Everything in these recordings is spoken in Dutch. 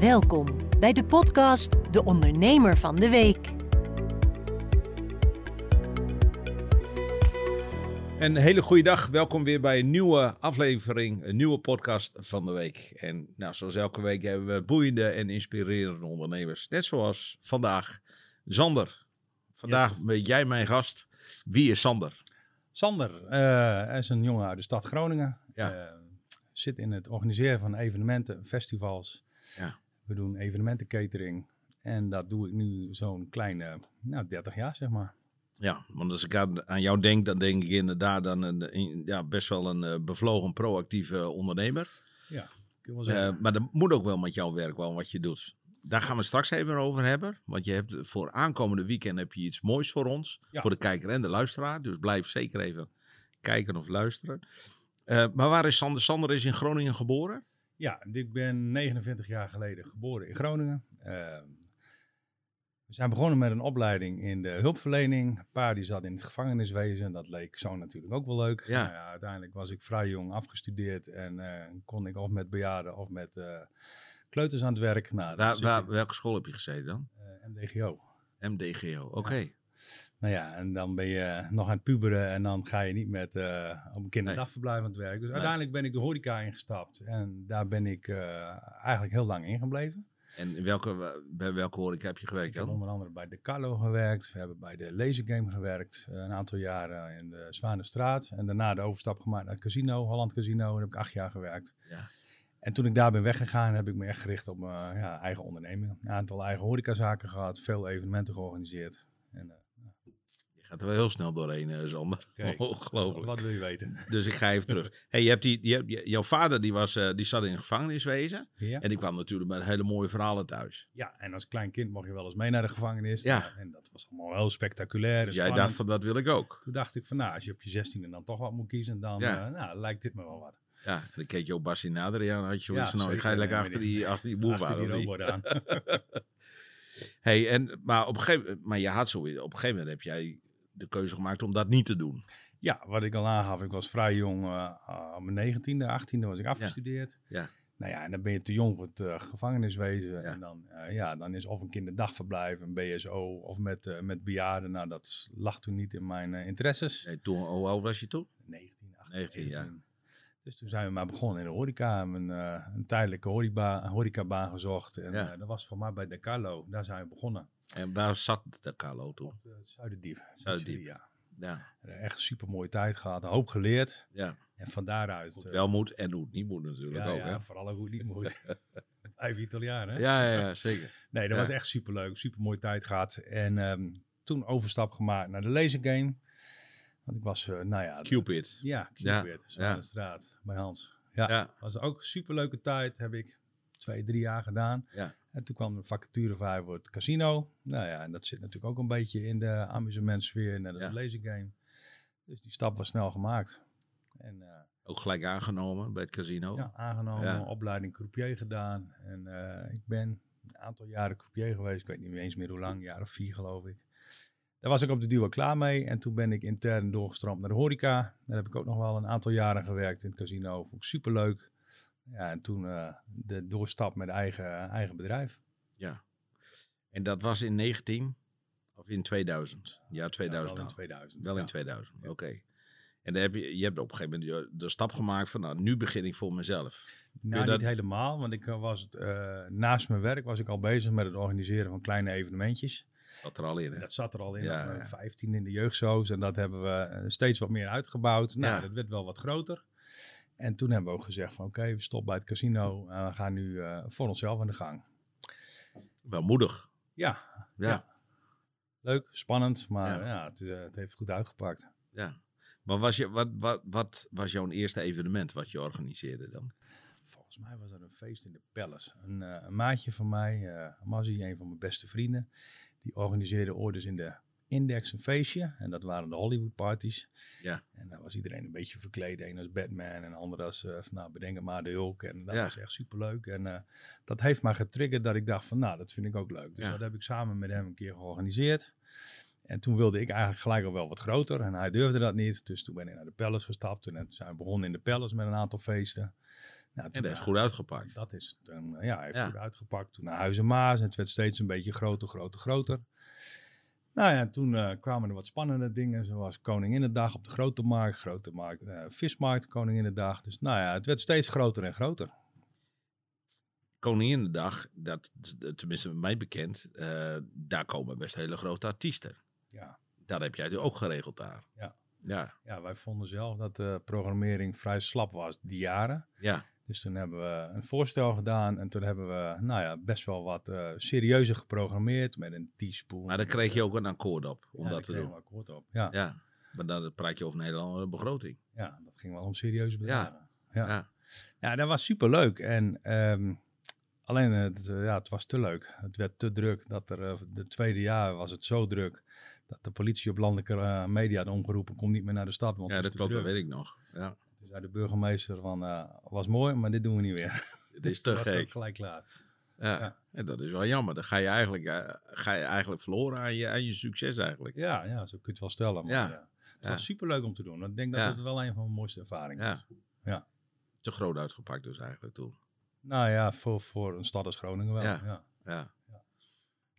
Welkom bij de podcast De Ondernemer van de Week. Een hele goede dag. Welkom weer bij een nieuwe aflevering, een nieuwe podcast van de week. En nou, zoals elke week hebben we boeiende en inspirerende ondernemers. Net zoals vandaag Sander. Vandaag Yes. ben jij mijn gast. Wie is Sander? Sander eh, is een jongen uit de stad Groningen. Ja. Eh, zit in het organiseren van evenementen, festivals. Ja. We doen evenementencatering. En dat doe ik nu zo'n kleine, nou 30 jaar zeg maar. Ja, want als ik aan, aan jou denk, dan denk ik inderdaad aan een, een- ja, best wel een eh, bevlogen, proactieve ondernemer. Ja, kun je wel Eh, zeggen. maar dat moet ook wel met jouw werk, wel wat je doet. Daar gaan we straks even over hebben. Want je hebt voor aankomende weekend heb je iets moois voor ons. Ja. Voor de kijker en de luisteraar. Dus blijf zeker even kijken of luisteren. Eh, maar waar is Sander? Sander is in Groningen geboren. Ja, ik ben 49 jaar geleden geboren in Groningen. Eh, we zijn begonnen met een opleiding in de hulpverlening. Pa die zat in het gevangeniswezen. Dat leek zo natuurlijk ook wel leuk. Ja. Nou uiteindelijk was ik vrij jong afgestudeerd. En eh, kon ik of met bejaarden of met eh, kleuters aan het werk. Nou, Waar, welke school heb je gezeten dan? eh, MDGO. MDGO, oké. Nou ja, en dan ben je nog aan het puberen en dan ga je niet met eh, op een kinderdagverblijf aan het werk. Dus Nee. uiteindelijk ben ik de horeca ingestapt en daar ben ik eh, eigenlijk heel lang in gebleven. En in welke, bij welke horeca heb je gewerkt Ik heb dan? onder andere bij de Carlo gewerkt, we hebben bij de Lasergame gewerkt, eh, een aantal jaren in de Zwanenstraat. En daarna de overstap gemaakt naar het casino, Holland Casino, daar heb ik acht jaar gewerkt. Ja. En toen ik daar ben weggegaan, heb ik me echt gericht op mijn ja, eigen onderneming. Een aantal eigen horecazaken gehad, veel evenementen georganiseerd. En, eh, gaat er wel heel snel doorheen, eh, Sander. Kijk. Ongelooflijk. wat wil je weten? Dus ik ga even terug. Hey, je hebt die, je je- jouw vader die was, eh, die zat in een gevangeniswezen. Ja. En die kwam natuurlijk met hele mooie verhalen thuis. Ja, en als klein kind mocht je wel eens mee naar de gevangenis. Ja. En dat was allemaal heel spectaculair. en Jij spannend. dacht van dat wil ik ook. Toen dacht ik van, nou, als je op je zestiende dan toch wat moet kiezen, dan Ja. eh, nou, lijkt dit me wel wat. Ja, en dan keek je ook Bassie nader. Ja, dan had je zoiets Ja, nou, ik ga je lekker achter die, achter die die aan. Hey, en, maar, op een gegeven, maar je had zo, op een gegeven moment heb jij de keuze gemaakt om dat niet te doen. ja, wat ik al aangaf, ik was vrij jong. uh, op mijn negentiende, achttiende was ik afgestudeerd. Ja. Nou ja, en dan ben je te jong voor het eh, gevangeniswezen. Ja. En dan, ja, dan is of een kinderdagverblijf, een BSO of met, met bejaarden. Nou, dat lag toen niet in mijn interesses. Nee, toen, hoe oud was je toen? 19, 18, 19, ja. 19. Dus toen zijn we maar begonnen in de horeca. Een, een tijdelijke horeca, horecabaan gezocht. En Ja. dat was voor mij bij De Carlo. Daar zijn we begonnen. En waar zat de Carlo toen? Op de Zuiderdiep. Zuiderdiep. Ja. Ja, Echt een super mooie tijd gehad. Een hoop geleerd. ja. En van daaruit... Goed, eh, wel moet en hoe het niet moet natuurlijk ja, ook. ja, hè? vooral hoe het niet moet. Vijf Italianen. hè? Ja, ja, ja, zeker. Nee, dat was echt super leuk. Super mooie tijd gehad. En ehm, toen overstap gemaakt naar de lasergame. Want ik was, eh, nou ja... Cupid. Ja, Ja, Cupid. Ja. de straat bij Hans. Ja, was ook een superleuke tijd. Heb ik twee, drie jaar gedaan. Ja. En toen kwam de vacature vrij voor het casino. Nou ja, en dat zit natuurlijk ook een beetje in de amusementsfeer en de Ja. lasergame. Dus die stap was snel gemaakt. En eh, Ook gelijk aangenomen bij het casino. ja, aangenomen, Ja. opleiding croupier gedaan. En eh, ik ben een aantal jaren croupier geweest. Ik weet niet eens meer hoe lang, een jaar of vier geloof ik. Daar was ik op de duur klaar mee. En toen ben ik intern doorgestroomd naar de horeca. Daar heb ik ook nog wel een aantal jaren gewerkt in het casino. Vond ik superleuk. Ja, en toen eh, de doorstap met eigen, eigen bedrijf. Ja. En dat was in 19 of in 2000? Ja, Ja, 2000. wel in nou. 2000. Wel in ja. 2000, Ja. oké. En dan heb je, je hebt op een gegeven moment de, stap gemaakt van, nou, nu begin ik voor mezelf. Nou, dat- niet helemaal. Want ik eh, was eh, naast mijn werk was ik al bezig met het organiseren van kleine evenementjes. Dat er al in, hè? Dat zat er al in, Ja, ja, ja. 15 in de jeugdzoos. En dat hebben we steeds wat meer uitgebouwd. Nou, Ja. dat werd wel wat groter. En toen hebben we ook gezegd van oké, we stoppen bij het casino. En we gaan nu eh, voor onszelf aan de gang. Wel moedig. Ja, Ja, Ja. leuk, spannend. Maar Ja. ja, het, eh, het heeft goed uitgepakt. ja. Maar was je, wat, wat, wat was jouw eerste evenement wat je organiseerde dan? Volgens mij was dat een feest in de Palace. Een, eh, een maatje van mij, eh Mazzy, een van mijn beste vrienden, die organiseerde ooit eens in de Index een feestje. En dat waren de Hollywood parties. Ja. En daar was iedereen een beetje verkleed. Een als Batman en ander als, eh, van, nou bedenk maar, de Hulk. En dat Ja. was echt superleuk. En eh, dat heeft mij getriggerd dat ik dacht van, nou, dat vind ik ook leuk. Dus Ja. dat heb ik samen met hem een keer georganiseerd. En toen wilde ik eigenlijk gelijk al wel wat groter. En hij durfde dat niet. Dus toen ben ik naar de Palace gestapt. En toen zijn we begonnen in de Palace met een aantal feesten. Nou, En dat is goed uitgepakt. Dat is toen, ja, hij heeft Ja. goed uitgepakt. Toen naar Huizen Maas en het werd steeds een beetje groter, groter, groter. Nou ja, toen eh, kwamen er wat spannende dingen, zoals Koninginnedag op de Grote Markt, Grote Markt, eh, Vismarkt, Koninginnedag. Dus nou ja, het werd steeds groter en groter. Koninginnedag, dat, dat- tenminste bij mij bekend, eh, daar komen best hele grote artiesten. Ja. Dat heb jij ook geregeld daar. Ja. Ja, ja, wij vonden zelf dat de programmering vrij slap was die jaren. ja. Dus toen hebben we een voorstel gedaan en toen hebben we nou ja, best wel wat eh, serieuzer geprogrammeerd met een teaspoon. Maar dan kreeg je ook een akkoord op om ja, dat te doen. we akkoord op. Ja, ja. Ja, maar dan praat je over een hele andere begroting. dat ging wel om serieuze bedragen. Ja. Ja. Ja, dat was super leuk. En ehm, alleen, eh, het, eh, ja, het was te leuk. Het werd te druk. Dat er, eh, de tweede jaar was het zo druk. Dat de politie op landelijke eh, media had omgeroepen. Kom niet meer naar de stad. Want Ja, dat klopt, dat weet ik nog. Ja, Toen zei de burgemeester van, eh, was mooi, maar dit doen we niet meer. het is te gek. gelijk klaar. Ja. Ja. En dat is wel jammer. Dan ga je eigenlijk, eh, ga je eigenlijk verloren aan je, aan je succes eigenlijk. Ja, ja, zo kun je het wel stellen. Maar, Ja. ja. Het Ja. was super leuk om te doen. Ik denk dat Ja. het wel een van mijn mooiste ervaringen Ja. was. Te groot uitgepakt dus eigenlijk toen. Nou ja, voor, voor een stad als Groningen wel. Ja. Ja.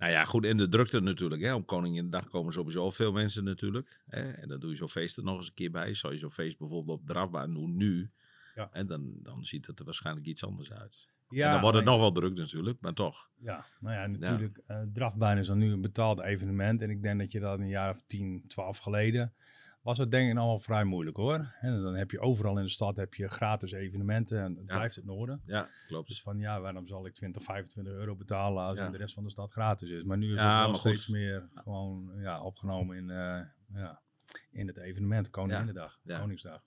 Ja. Ja. Nou ja, goed. En de drukte natuurlijk. Hè. Op Koninginnedag komen sowieso veel mensen natuurlijk. Hè. En dan doe je zo'n feest er nog eens een keer bij. Zou je zo'n feest bijvoorbeeld op drafbaan doen nu. Ja. En dan, dan ziet het er waarschijnlijk iets anders uit. Ja, en dan wordt het nog wel druk natuurlijk, maar toch. Ja, nou ja, natuurlijk. eh drafbaan is dan nu een betaald evenement. En ik denk dat je dat een jaar of 10, 12 geleden. Was het denk ik wel vrij moeilijk hoor. En dan heb je overal in de stad heb je gratis evenementen. En het Ja. blijft het noorden. Ja, klopt. Dus van ja, waarom zal ik 20, 25 euro betalen als Ja. in de rest van de stad gratis is. Maar nu is Ja, het wel goed. steeds meer gewoon ja, opgenomen in, eh, ja, in het evenement. Koninginnedag, Ja. Koningsdag.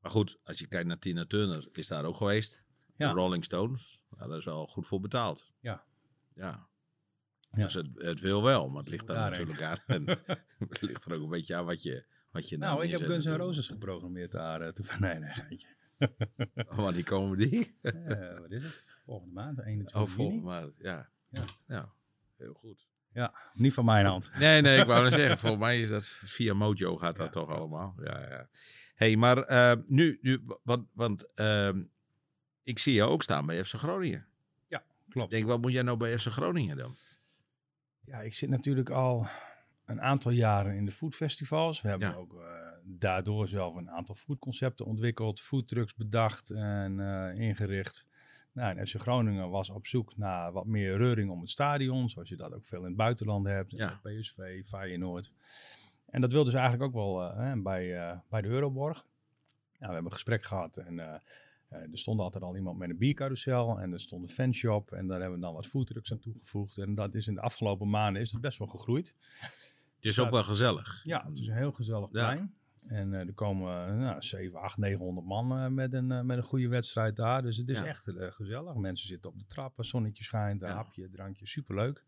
Maar goed, als je kijkt naar Tina Turner, is daar ook geweest. Ja. De Rolling Stones, daar is wel goed voor betaald. Ja. Ja. Ja. Dus het, het wil wel, maar het ligt daar natuurlijk aan. Het ligt er ook een beetje aan wat je, je Nou, ik heb Guns N' natuurlijk. Roses geprogrammeerd daar. toen van, nee, nee, geintje. Wanneer komen die? Eh, wat is het? Volgende maand, 21 Oh, volgende maand. Ja. Ja. ja. Heel goed. Ja, niet van mijn hand. Nee, nee, ik wou net zeggen, volgens mij is dat via Mojo gaat dat Ja, toch allemaal. Ja, ja. hey, maar eh, nu, nu, want, want ehm, ik zie jou ook staan bij FC Groningen. Klopt. Ik denk, wat moet jij nou bij FC Groningen dan? Ja, ik zit natuurlijk al een aantal jaren in de foodfestivals. We hebben Ja. ook eh, daardoor zelf een aantal foodconcepten ontwikkeld, foodtrucks bedacht en eh, ingericht. Nou, en FC Groningen was op zoek naar wat meer reuring om het stadion, zoals je dat ook veel in het buitenland hebt. Ja. PSV, Feyenoord. En dat wilden ze eigenlijk ook wel eh, bij, eh, bij de Euroborg. Nou, we hebben een gesprek gehad en eh, eh, er stond altijd al iemand met een biercarousel en er stond een fanshop en daar hebben we dan wat foodtrucks aan toegevoegd. En dat is in de afgelopen maanden is het best wel gegroeid. Het is ook wel gezellig. Ja, het is een heel gezellig plein. En eh, er komen eh, nou, 7, 8, 900 man eh, met, een, met een goede wedstrijd daar. Dus het is Ja. echt gezellig. Mensen zitten op de trappen, zonnetje schijnt, een Ja. hapje, drankje, superleuk.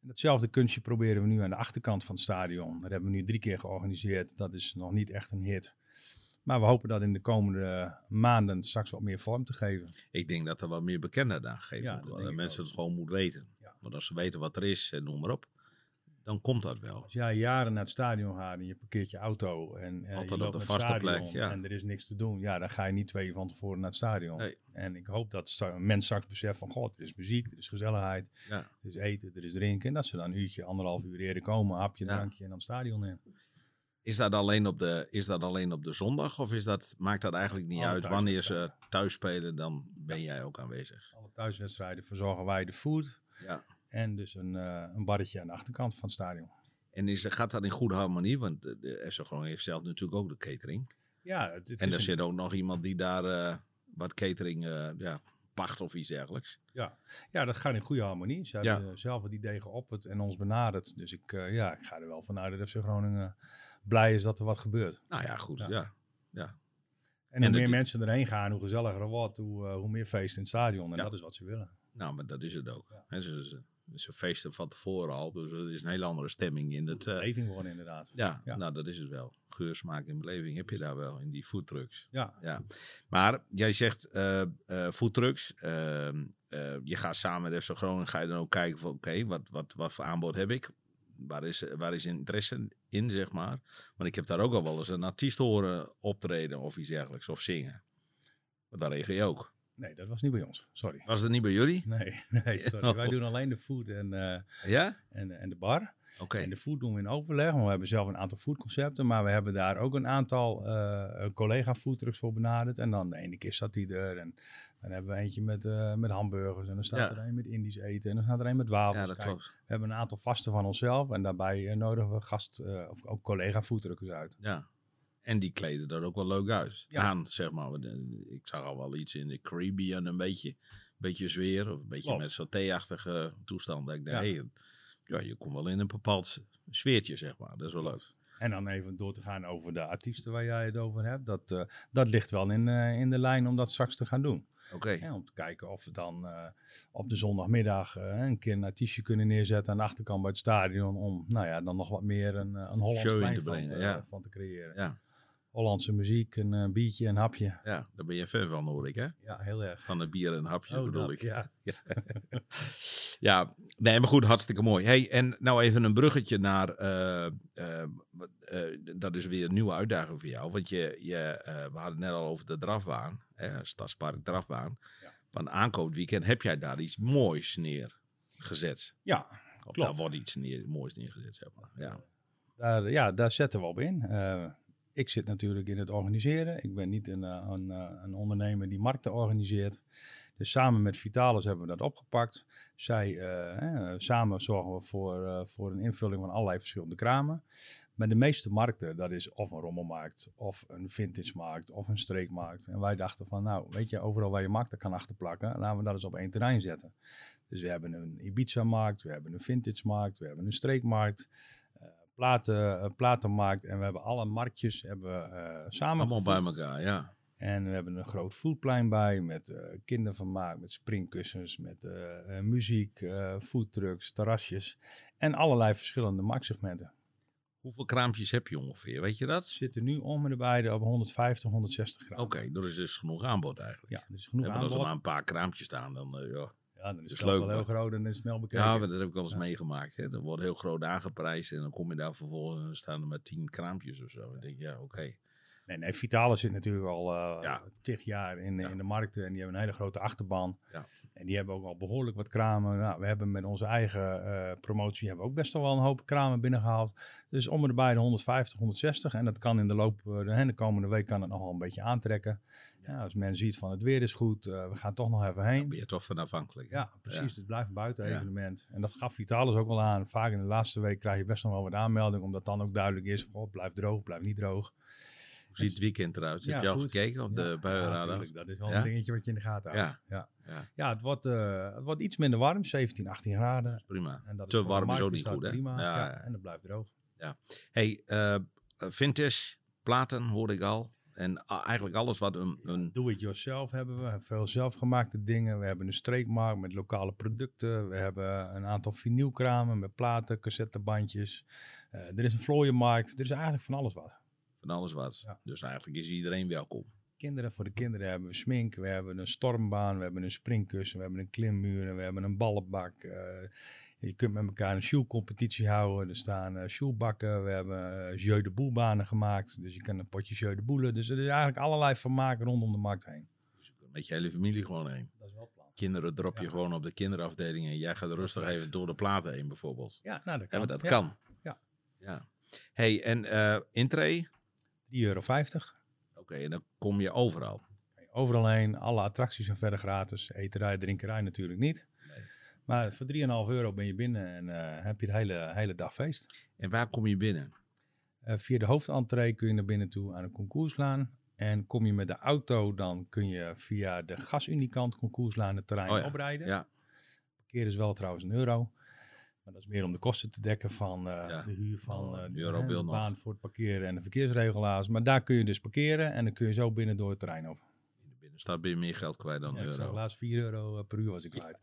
En datzelfde kunstje proberen we nu aan de achterkant van het stadion. Dat hebben we nu drie keer georganiseerd. Dat is nog niet echt een hit. Maar we hopen dat in de komende maanden straks wat meer vorm te geven. Ik denk dat er wat meer bekender aan gegeven Ja, moet dat worden. mensen ook. het gewoon moeten weten. Want als ze weten wat er is en noem maar op, dan komt dat wel. Als jij jaren naar het stadion gaat en je parkeert je auto en eh, Altijd je op het vaste plek, ja. en er is niks te doen, ja, dan ga je niet twee uur van tevoren naar het stadion. Nee. En ik hoop dat mensen straks beseft van, god, er is muziek, er is gezelligheid, Ja. er is eten, er is drinken. En dat ze dan een uurtje, anderhalf uur eerder komen, hapje, Ja. drankje en dan het stadion in. Is dat, alleen op de, is dat alleen op de zondag? Of is dat, maakt dat eigenlijk niet Alle uit? Wanneer ze thuis spelen, dan ben jij ook aanwezig. Alle thuiswedstrijden verzorgen wij de food Ja. En dus een, eh, een barretje aan de achterkant van het stadion. En is, gaat dat in goede harmonie? Want de, FC Groningen heeft zelf natuurlijk ook de catering. Ja, het, het en er een- zit ook nog iemand die daar eh, wat catering eh, ja, pacht of iets dergelijks. Ja. ja, dat gaat in goede harmonie. Ze Ja. hebben zelf het idee geopperd en ons benaderd. Dus ik, ja, ik ga er wel vanuit dat FC Groningen blij is dat er wat gebeurt. Nou ja, goed. Ja. Ja. ja. En, En hoe meer mensen erheen gaan, hoe gezelliger het wordt, hoe, hoe meer feest in het stadion. En dat is wat ze willen. Nou, maar dat is het ook. Hè, ze, ze, feesten van tevoren al, dus er is een hele andere stemming in het... eh, Beleving worden inderdaad. ja, Ja. nou dat is het wel. Geur, smaak en beleving heb je daar wel in die foodtrucks. Ja, Ja, maar jij zegt eh eh foodtrucks. ehm, eh, je gaat samen met FC Groningen, ga je dan ook kijken van oké, wat, wat, wat voor aanbod heb ik? Waar is, waar is interesse in, zeg maar? Want ik heb daar ook al wel eens een artiest horen optreden of iets dergelijks, of zingen. Maar daar regel je ook. Nee, dat was niet bij ons. Sorry. Was dat niet bij jullie? Nee, nee sorry. Wij doen alleen de food en, uh, ja? en, en de bar. Oké. En de food doen we in overleg. Want we hebben zelf een aantal foodconcepten. Maar we hebben daar ook een aantal uh, collega foodtrucks voor benaderd. En dan de ene keer zat die er. En dan hebben we eentje met, uh, met hamburgers. En dan staat er een met Indisch eten. En dan staat er een met wafels. Ja, dat klopt. We hebben een aantal vaste van onszelf. En daarbij nodigen we gast, of ook collega foodtruckers uit. Ja. En die kleden er ook wel leuk uit. Ja. Aan, zeg maar. Ik zag al wel iets in de Caribbean, een beetje, beetje zweer. Of een beetje Klopt. met saté-achtige toestand. Dat ik dacht, ja. Hey, ja, je komt wel in een bepaald sfeertje, zeg maar. Dat is wel leuk. En dan even door te gaan over de artiesten waar jij het over hebt. Dat, uh, dat ligt wel in, uh, in de lijn om dat straks te gaan doen. Oké. Okay. Ja, om te kijken of we dan uh, op de zondagmiddag een keer een artiestje kunnen neerzetten aan de achterkant bij het stadion. Om nou ja, dan nog wat meer een, een Hollands Show te brengen, van, te, ja. van te creëren. Ja. Hollandse muziek, een uh, biertje, een hapje. Ja, daar ben je fan van, hoor ik, hè? Ja, heel erg. Van een bier en een hapje, oh, bedoel dat, ik. Ja. ja, nee, maar goed, hartstikke mooi. Hey, en nou even een bruggetje naar, uh, uh, dat is weer een nieuwe uitdaging voor jou. Want je, je, we hadden net al over de drafbaan, hè, Stadspark drafbaan. Ja. Van aankomend weekend heb jij daar iets moois neergezet. Ja, Of daar wordt iets neer, moois neergezet, zeg maar. Ja. Daar, ja, daar zetten we op in ik zit natuurlijk in het organiseren. Ik ben niet een, een, een ondernemer die markten organiseert. Dus samen met Vitalis hebben we dat opgepakt. Zij, uh, samen zorgen we voor, uh, voor een invulling van allerlei verschillende kramen. Maar de meeste markten, dat is of een rommelmarkt, of een vintage markt, of een streekmarkt. En wij dachten van, nou, weet je, overal waar je markten kan achterplakken, laten we dat eens op één terrein zetten. Dus we hebben een Ibiza-markt, we hebben een vintage-markt, we hebben een streekmarkt platen, platenmarkt. En we hebben alle marktjes hebben samen Allemaal bij elkaar, ja. En we hebben een groot foodplein bij met uh, kindervermaak, met springkussens, met uh, muziek, foodtrucks, terrasjes en allerlei verschillende marktsegmenten. Hoeveel kraampjes heb je ongeveer, weet je dat? We zitten nu om en beide op 150, 160 gram. Oké, okay, dat is dus genoeg aanbod eigenlijk. Ja, er is genoeg aanbod. Als er maar een paar kraampjes staan, dan ja. Ja, dan is het wel heel groot en snel bekeken. Ja, dat heb ik wel eens ja. meegemaakt. Hè. Dat wordt heel groot aangeprijsd en dan kom je daar vervolgens en staan er maar tien kraampjes of zo. En denk je, ja, oké. Okay. Nee, nee, Vitalis zit natuurlijk al uh, ja. tig jaar in, ja. in de markten en die hebben een hele grote achterban. Ja. En die hebben ook al behoorlijk wat kramen. Nou, we hebben met onze eigen uh, promotie hebben we ook best wel een hoop kramen binnengehaald. Dus om erbij de 150, 160. En dat kan in de loop, uh, de, de komende week kan het nog wel een beetje aantrekken. Ja, als men ziet van het weer is goed, we gaan toch nog even heen. Dan ben je toch van afhankelijk. Ja, precies. Het blijft een buitenevenement. En dat gaf Vitalis ook al aan. Vaak in de laatste week krijg je best nog wel wat aanmeldingen, omdat dan ook duidelijk is, oh, blijft droog, blijft niet droog. Hoe ziet het weekend eruit? Heb je al goed. gekeken op de buienradar? Ja, dat is wel een dingetje wat je in de gaten houdt. Ja, ja. ja. het, wordt, uh, het wordt iets minder warm, 17, 18 graden. Dat prima. En dat Te warm is ook niet goed, hè? Prima. Ja, en het blijft droog. Ja. Hey, uh, vintage, platen hoorde ik al. En eigenlijk alles wat een... een... Do-it-yourself hebben we. veel zelfgemaakte dingen. We hebben een streekmarkt met lokale producten. We hebben een aantal vinylkramen met platen, cassettebandjes. Uh, er is een vlooienmarkt. Er is eigenlijk van alles wat. Van alles wat. Ja. Dus eigenlijk is iedereen welkom. Kinderen, voor de kinderen hebben we smink, we hebben een stormbaan, we hebben een springkussen, we hebben een klimmuur we hebben een ballenbak. Uh, je kunt met elkaar een shoelcompetitie houden. Er staan uh, shoelbakken. We hebben uh, jeu de boelbanen gemaakt. Dus je kan een potje jeu de boelen. Dus er is eigenlijk allerlei vermaak rondom de markt heen. Dus je kunt met je hele familie gewoon heen. Dat is wel plan. Kinderen drop je ja. gewoon op de kinderafdeling en jij gaat rustig even door de platen heen bijvoorbeeld. Ja, nou dat kan. Ja, dat ja. kan. Ja. ja. hey, en uh, intree? 3,50 euro. Oké, okay, en dan kom je overal? Overal heen. Alle attracties zijn verder gratis. Eterij, drinkerij natuurlijk niet. Maar voor 3,5 euro ben je binnen en uh, heb je de hele, hele dag feest. En waar kom je binnen? Uh, via de hoofdentree kun je naar binnen toe aan een concoursslaan. En kom je met de auto, dan kun je via de gasunikant concoursslaan het terrein oh ja. oprijden. Ja. Parkeer is wel trouwens een euro. Maar dat is meer om de kosten te dekken van uh, ja. de huur van de, euro de baan voor het parkeren en de verkeersregelaars. Maar daar kun je dus parkeren en dan kun je zo binnen door het terrein op. In de binnenstad ben je meer geld kwijt dan ja, euro. Helaas 4 euro per uur was ik kwijt.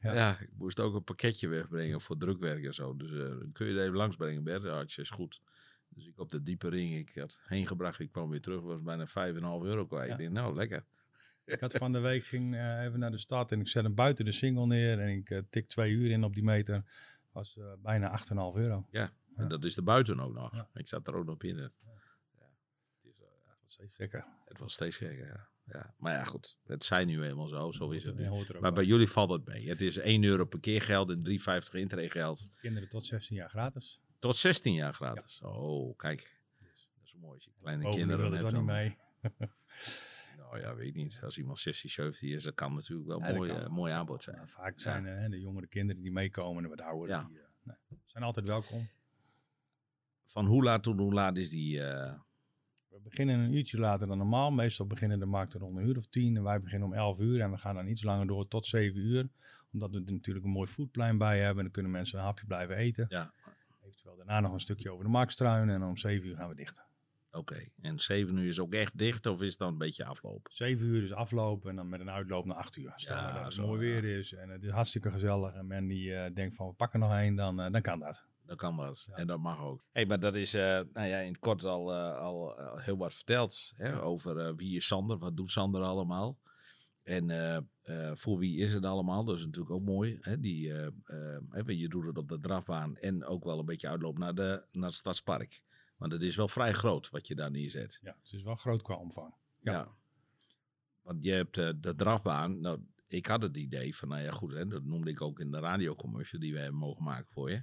Ja. ja. ik moest ook een pakketje wegbrengen voor drukwerk en zo. Dus uh, kun je er even langsbrengen, Bert? Ja, het is goed. Dus ik op de diepe ring, ik had heen gebracht, ik kwam weer terug, was bijna 5,5 euro kwijt. Ik denk, nou, lekker. Ik had van de week, ging uh, even naar de stad en ik zet hem buiten de single neer en ik uh, tik twee uur in op die meter. Was bijna 8,5 euro. Ja, en dat is de buiten ook nog. Ik zat er ook nog binnen. Het was steeds gekker. Het was steeds gekker, ja. ja. Maar ja, goed. Het zijn nu helemaal zo. Zo is het. Ja, nu. Maar bij. bij jullie valt het mee. Het is 1 euro per keer geld en 3,50 intreegeld. Kinderen tot 16 jaar gratis. Tot 16 jaar gratis. Oh, kijk. Dat is mooi als je kleine Boven kinderen het hebt. niet mee. Nou ja, weet ik niet. Als iemand 16, 17 is, dat kan natuurlijk wel een mooi, eh, mooi aanbod zijn. Vaak zijn eh, de jongere kinderen die meekomen en wat ouderen. Ja. Die, eh, nee, zijn altijd welkom. Van hoe laat tot hoe laat is die... We beginnen een uurtje later dan normaal. Meestal beginnen de markten rond een uur of tien. En wij beginnen om 11 uur. En we gaan dan iets langer door tot 7 uur. Omdat we er natuurlijk een mooi foodplein bij hebben. En dan kunnen mensen een hapje blijven eten. ja, Eventueel daarna nog een stukje over de markt struinen. En om 7 uur gaan we dicht. Oké. En 7 uur is ook echt dicht of is het dan een beetje aflopen? 7 uur is aflopen en dan met een uitloop naar 8 uur. Stel Ja, dat het zo, mooi ja. weer is en het is hartstikke gezellig. En men die eh, denkt van we pakken nog één, dan, eh, dan kan dat. Dat kan dat. Ja. En dat mag ook. Hey, maar dat is eh, nou ja, in het kort al, eh, al eh, heel wat verteld. Hè, Ja. Over eh, wie is Sander, wat doet Sander allemaal. En eh, eh, voor wie is het allemaal? Dat is natuurlijk ook mooi. Hè? Die, eh, eh, hè, je doet het op de drafbaan en ook wel een beetje uitloop naar, de, naar het stadspark. Want het is wel vrij groot wat je daar neerzet. Ja, het is wel groot qua omvang. Ja. Ja. Want je hebt eh, de drafbaan. Nou, ik had het idee van, nou ja, goed, hè, dat noemde ik ook in de radiocommercial die we hebben mogen maken voor je.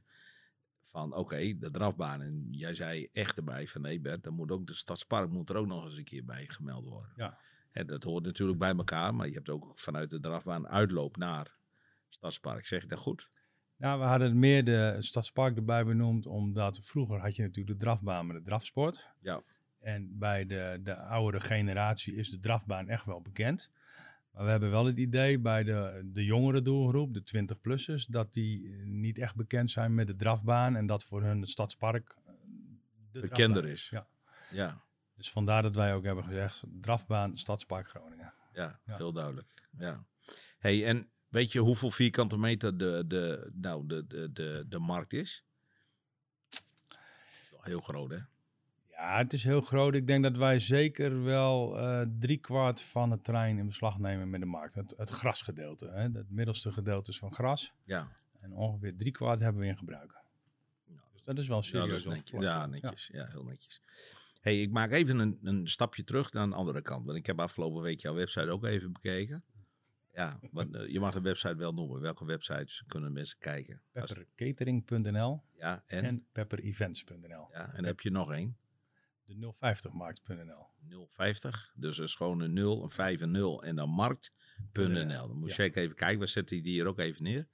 Van oké, de drafbaan. En jij zei echt erbij van nee, Bert, dan moet ook de stadspark moet er ook nog eens een keer bij gemeld worden. Ja. En dat hoort natuurlijk bij elkaar, maar je hebt ook vanuit de drafbaan uitloop naar stadspark. Zeg ik dat goed? Nou, we hadden meer de Stadspark erbij benoemd, omdat vroeger had je natuurlijk de drafbaan met de drafsport. Ja. En bij de, de oudere generatie is de drafbaan echt wel bekend. Maar we hebben wel het idee bij de, de jongere doelgroep, de 20-plussers, dat die niet echt bekend zijn met de drafbaan. En dat voor hun het Stadspark eh, de Bekender drafbaan is. Ja. Ja, Dus vandaar dat wij ook hebben gezegd, drafbaan Stadspark Groningen. ja, Ja. heel duidelijk. Ja. Hey, en weet je hoeveel vierkante meter de, de, nou, de, de, de, de markt is? Heel groot, hè? Ja, het is heel groot. Ik denk dat wij zeker wel eh drie kwart van het terrein in beslag nemen met de markt. Het, het grasgedeelte. Hè. Het middelste gedeelte is van gras. Ja, En ongeveer drie kwart hebben we in gebruik. Ja. Dus dat is wel ja serieus. dat is netjes. Ja, netjes. Ja. heel netjes. Hey, ik maak even een, een stapje terug naar een andere kant. Want ik heb afgelopen week jouw website ook even bekeken. Ja, want, eh, je mag de website wel noemen. Welke websites kunnen mensen kijken? Peppercatering.nl ja, en, en, pepperevents.nl. ja, en heb je nog één. De 050markt.nl. 050. Dus dat is gewoon een 0, een 5 en 0 en dan markt.nl. Dan moet Ja. je even kijken, we zetten die hier ook even neer.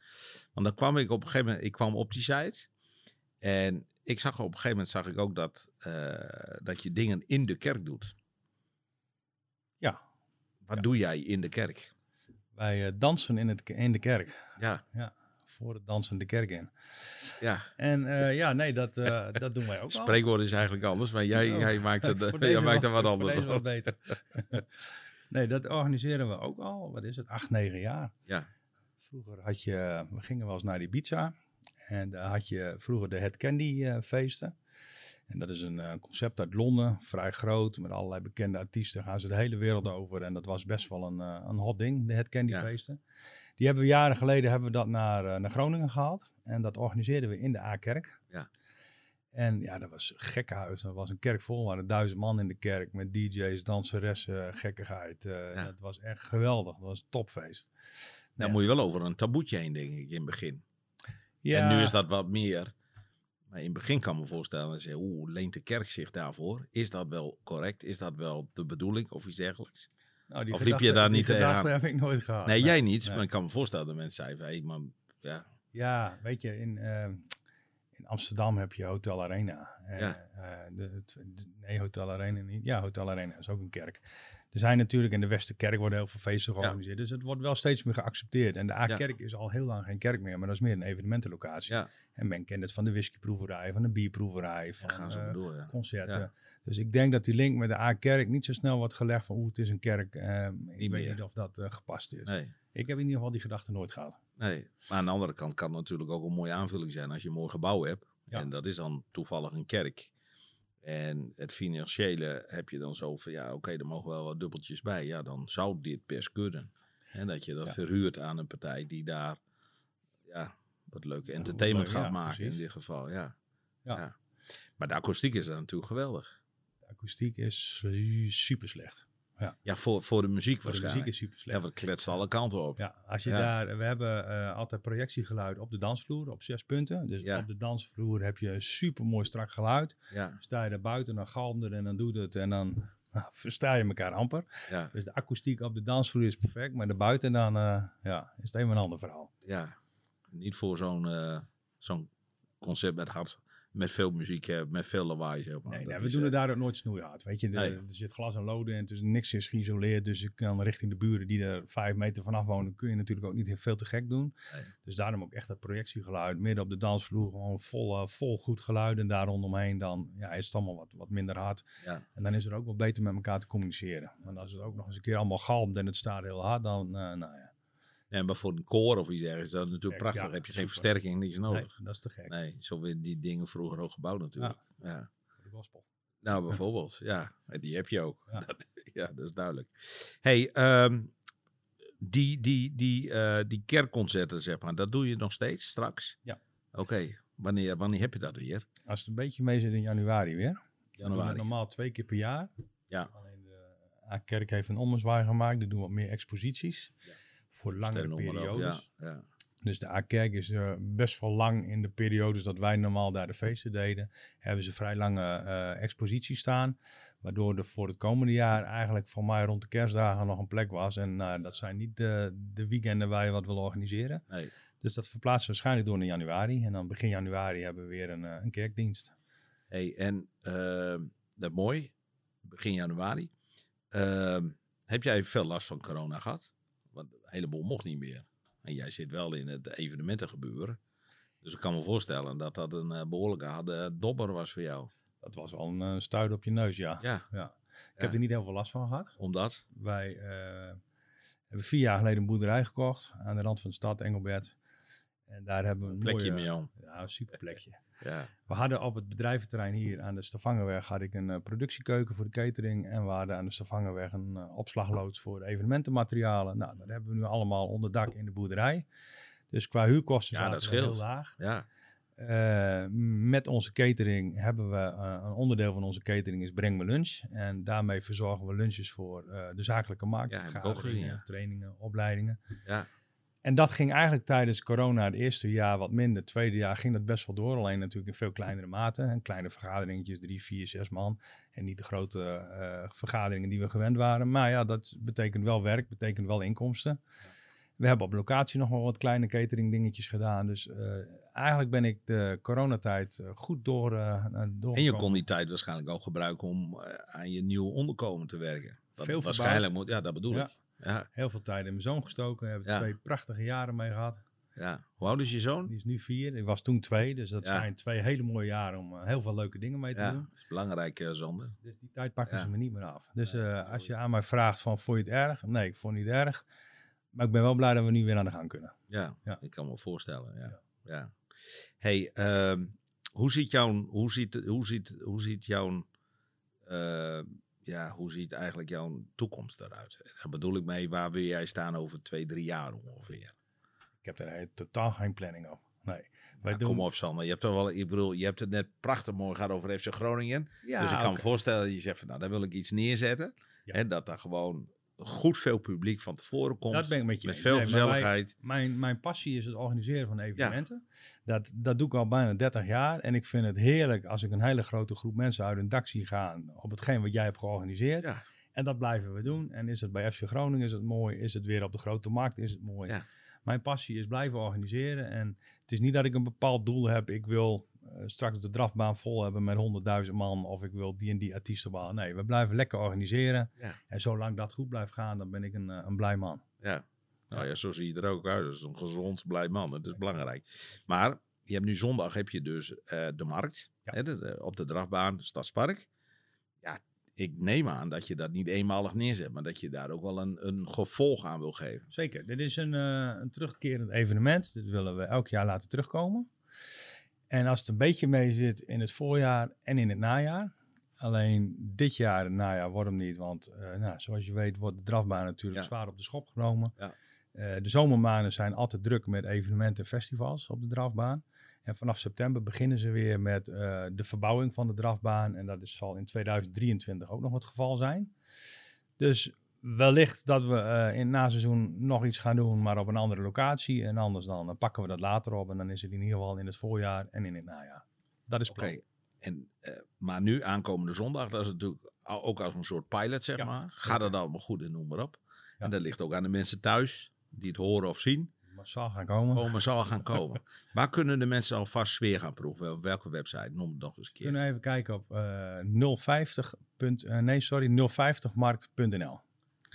Want dan kwam ik op een gegeven moment, ik kwam op die site. En ik zag op een gegeven moment zag ik ook dat, eh, dat je dingen in de kerk doet. Ja. Wat Ja. doe jij in de kerk? Wij eh, dansen in, het, in de kerk. Ja, Voor het dansen de kerk in. ja. En eh, ja, nee, dat, eh, dat doen wij ook al. Spreekwoord is eigenlijk anders, maar jij, Oh. jij maakt het, jij maakt het wel- wat anders. deze wel op. beter. nee, dat organiseren we ook al. Wat is het? Acht, negen jaar. Ja. Vroeger had je, we gingen wel eens naar Ibiza. En daar had je vroeger de Head Candy feesten. En dat is een eh, concept uit Londen, vrij groot, met allerlei bekende artiesten. Gaan ze de hele wereld over. En dat was best wel een, eh, een hot ding, de Head Candy Ja. feesten. Die hebben we jaren geleden hebben we dat naar, eh, naar Groningen gehaald. En dat organiseerden we in de A-kerk. Ja. En ja, dat was gekkenhuis. Dat was een kerk vol. Er waren duizend man in de kerk met DJ's, danseressen, gekkigheid. Eh, Ja. Dat was echt geweldig. Dat was een topfeest. Ja. moet je wel over een taboetje heen, denk ik, in het begin. Ja, En nu is dat wat meer. Maar in het begin kan ik me voorstellen, dat je, oeh, leent de kerk zich daarvoor? Is dat wel correct? Is dat wel de bedoeling of iets dergelijks? nou, die of liep je daar die niet gedachte tegenaan? heb ik nooit gehad. nee, jij niet. nee. Maar ik kan me voorstellen dat mensen zeiden, hé, maar ja, Ja, weet je, in, eh, in Amsterdam heb je Hotel Arena. Eh, Ja. eh, de- nee, Hotel Arena niet. Ja, Hotel Arena is ook een kerk. Er zijn natuurlijk in de Westerkerk worden heel veel feesten georganiseerd. Dus het wordt wel steeds meer geaccepteerd. En de A-kerk is al heel lang geen kerk meer, maar dat is meer een evenementenlocatie. ja, En men kent het van de whiskyproeverij, van de bierproeverij, van gaan bedoelen. Ja. concerten. Dus ik denk dat die link met de A-kerk niet zo snel wordt gelegd van oeh, het is een kerk. Eh, ik Niet weet meer. niet of dat eh, gepast is. Nee, Ik heb in ieder geval die gedachte nooit gehad. nee. Maar aan de andere kant kan het natuurlijk ook een mooie aanvulling zijn als je een mooi gebouw hebt. En dat is dan toevallig een kerk. En het financiële heb je dan zo van, ja, oké, er mogen wel wat dubbeltjes bij. Ja, dan zou dit best kunnen. En dat je dat Ja. verhuurt aan een partij die daar, ja, wat leuke entertainment leuk, gaat ja, maken in dit geval, ja. Ja. Ja. Maar de akoestiek is dan natuurlijk geweldig. De akoestiek is super slecht. Ja. Ja, voor, voor de muziek Voor de waarschijnlijk. muziek is super slecht. Ja, wat kletst alle kanten op. Ja, als je Ja. daar, we hebben eh, altijd projectiegeluid op de dansvloer op zes punten. Dus Ja. op de dansvloer heb je een super mooi strak geluid. Ja, Sta je daar buiten, dan galmt het en dan doet het en dan nou, versta je elkaar amper. ja, Dus de akoestiek op de dansvloer is perfect, maar daarbuiten dan eh, ja, is het helemaal een ander verhaal. ja. Niet voor zo'n eh, zo'n concert met hard, met veel muziek, met veel lawaai. Zeg maar. Nee, we is, doen eh, het daar ook nooit snoeihard. Weet je, de- Nee. er zit glas en loden en is niks is geïsoleerd. Dus ik kan richting de buren die er vijf meter vanaf wonen, kun je natuurlijk ook niet heel veel te gek doen. Nee. Dus daarom ook echt dat projectiegeluid. Midden op de dansvloer, gewoon vol, eh, vol goed geluid. En daar rondomheen dan ja, is het allemaal wat, wat minder hard. Ja. En dan is het ook wel beter met elkaar te communiceren. En als het ook nog eens een keer allemaal galmt en het staat heel hard, dan eh, nou ja, Ja, maar voor een koor of iets dergelijks, dat is natuurlijk prachtig. ja, heb je geen versterking, niks nee, nodig. dat is te gek. Nee, zo werden die dingen vroeger ook gebouwd natuurlijk. Ja. De gospel. Nou, bijvoorbeeld. Ja, die heb je ook. Ja. Dat, ja, dat is duidelijk. hey, ehm, die, die, die, eh, die kerkconcerten, zeg maar, dat doe je nog steeds straks? Ja. Oké, wanneer, wanneer heb je dat weer? Als het een beetje mee zit in januari weer. Januari. normaal twee keer per jaar. Ja. Alleen de A-kerk heeft een ommezwaai gemaakt. Die doen wat meer exposities. Voor langere op, periodes. Ja, ja. Dus de A-kerk is eh, best wel lang in de periodes dat wij normaal daar de feesten deden. Hebben ze vrij lange eh, exposities staan. Waardoor er voor het komende jaar eigenlijk voor mij rond de kerstdagen nog een plek was. En eh, dat zijn niet de, de weekenden waar je wat wil organiseren. Nee. Dus dat verplaatsen we waarschijnlijk door naar januari. En dan begin januari hebben we weer een, een kerkdienst. Hey, en ehm, dat mooi, begin januari. Ehm, heb jij veel last van corona gehad? Want een heleboel mocht niet meer. En jij zit wel in het evenementengebeuren. Dus ik kan me voorstellen dat dat een eh, behoorlijke harde dobber was voor jou. Dat was wel een eh, stuit op je neus, ja. Ja, ja. Ik heb er niet heel veel last van gehad. omdat? Wij eh, hebben vier jaar geleden een boerderij gekocht aan de rand van de stad Engelbert. En daar hebben we een Plekje mooie, mee. Ja, een super plekje. Ja, We hadden op het bedrijventerrein hier aan de Stavangenweg had ik een eh, productiekeuken voor de catering. En we hadden aan de Stavangenweg een eh, opslagloods voor evenementenmaterialen. Nou, dat hebben we nu allemaal onder dak in de boerderij. Dus qua huurkosten Ja, dat heel laag. ja, Eh, met onze catering hebben we een onderdeel van onze catering is Breng me lunch. En daarmee verzorgen we lunches voor de zakelijke markt. Ja. trainingen, opleidingen. ja, En dat ging eigenlijk tijdens corona het eerste jaar wat minder. Het tweede jaar ging dat best wel door. Alleen natuurlijk in veel kleinere mate. En kleine vergaderingetjes, drie, vier, zes man. En niet de grote eh, vergaderingen die we gewend waren. Maar ja, dat betekent wel werk, betekent wel inkomsten. We hebben op locatie nog wel wat kleine catering dingetjes gedaan. Dus eh, eigenlijk ben ik de coronatijd eh, goed door, door en je kon die tijd waarschijnlijk ook gebruiken om aan je nieuwe onderkomen te werken. Dat Veel waarschijnlijk moet, ja, dat bedoel Ja. ik. Ja, Heel veel tijd in mijn zoon gestoken. Hebben Ja. twee prachtige jaren mee gehad. ja. Hoe oud is je zoon? Die is nu vier. Ik was toen twee. Dus dat Ja. zijn twee hele mooie jaren om eh, heel veel leuke dingen mee te Ja, doen. dat is belangrijk, Sander. Dus die tijd pakken ze me niet meer af. Dus eh, als je aan mij vraagt van, vond je het erg? Nee, ik vond het niet erg. Maar ik ben wel blij dat we nu weer aan de gang kunnen. Ja, ik kan me voorstellen. Ja. Hey, ehm, hoe ziet jouw, hoe ziet, hoe ziet, hoe ziet jouw, ja, hoe ziet eigenlijk jouw toekomst eruit? Daar bedoel ik mee, waar wil jij staan over twee, drie jaar ongeveer? Ik heb er he- totaal geen planning op. Nee. Wij Ja, doen... Kom op, Sander. Je hebt toch wel, ik bedoel, je hebt het net prachtig mooi gehad over FC Groningen. Ja, dus ik kan me voorstellen dat je zegt van, nou, daar wil ik iets neerzetten. Ja. En dat daar gewoon goed veel publiek van tevoren komt. Dat ben ik met je Met eens. veel Nee, maar wij- gezelligheid. Mijn, mijn passie is het organiseren van evenementen. Dat, dat doe ik al bijna 30 jaar. En ik vind het heerlijk als ik een hele grote groep mensen uit een dak zie gaan op hetgeen wat jij hebt georganiseerd. Ja. En dat blijven we doen. En is het bij FC Groningen is het mooi. Is het weer op de grote markt is het mooi. Ja. Mijn passie is blijven organiseren. En het is niet dat ik een bepaald doel heb. Ik wil straks de drafbaan vol hebben met 100.000 man. Of ik wil die en die artiestenbaan. Nee, we blijven lekker organiseren. Ja. En zolang dat goed blijft gaan, dan ben ik een, eh, een blij man. Ja. Nou ja, zo zie je er ook uit. Dat is een gezond, blij man. Dat is belangrijk. Maar je hebt nu zondag heb je dus eh, de markt. Ja. Hè, de- de- op de drafbaan, Stadspark. Ja, ik neem aan dat je dat niet eenmalig neerzet. Maar dat je daar ook wel een, een gevolg aan wil geven. Zeker. Dit is een, eh, een terugkerend evenement. Dit willen we elk jaar laten terugkomen. En als het een beetje mee zit in het voorjaar en in het najaar. Alleen dit jaar, het najaar, wordt hem niet. Want eh, nou, zoals je weet wordt de drafbaan natuurlijk Ja. zwaar op de schop genomen. Ja. Eh, de zomermaanden zijn altijd druk met evenementen en festivals op de drafbaan. En vanaf september beginnen ze weer met eh, de verbouwing van de drafbaan. En dat is, zal in 2023 ook nog het geval zijn. Dus wellicht dat we eh, in het naseizoen nog iets gaan doen, maar op een andere locatie. En anders dan eh, pakken we dat later op. En dan is het in ieder geval in het voorjaar en in het najaar. Dat is Oké. plan. En, eh, maar nu, aankomende zondag, dat is natuurlijk ook als een soort pilot, zeg Ja, maar. Gaat dat allemaal goed en noem maar op. Ja. En dat ligt ook aan de mensen thuis, die het horen of zien. Massaal gaan komen. Komen zal gaan komen. Waar kunnen de mensen alvast sfeer gaan proeven? Op welke website? Noem het nog eens een keer. kunnen even kijken op eh 050. punt- eh, nee, sorry, 050markt.nl.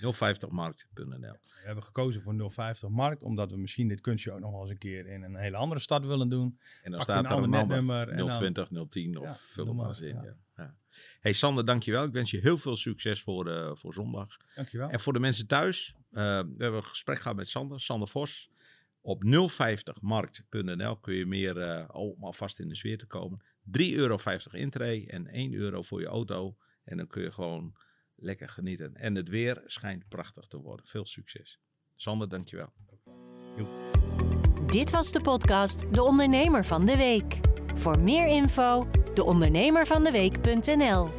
050markt.nl. We hebben gekozen voor 050 Markt, omdat we misschien dit kunstje ook nog wel eens een keer in een hele andere stad willen doen. En dan staat er een netnummer en dan- 020, 010 of Ja, vul het maar eens in. ja. Hey Sander, dankjewel. Ik wens je heel veel succes voor, eh, voor zondag. Dankjewel. En voor de mensen thuis, eh, we hebben een gesprek gehad met Sander, Sander Vos. Op 050markt.nl kun je meer al, om alvast in de sfeer te komen. 3,50 euro intree en 1 euro voor je auto. En dan kun je gewoon lekker genieten. En het weer schijnt prachtig te worden. Veel succes. Sander, dankjewel. Jo. Dit was de podcast De Ondernemer van de Week. Voor meer info, deondernemervandeweek.nl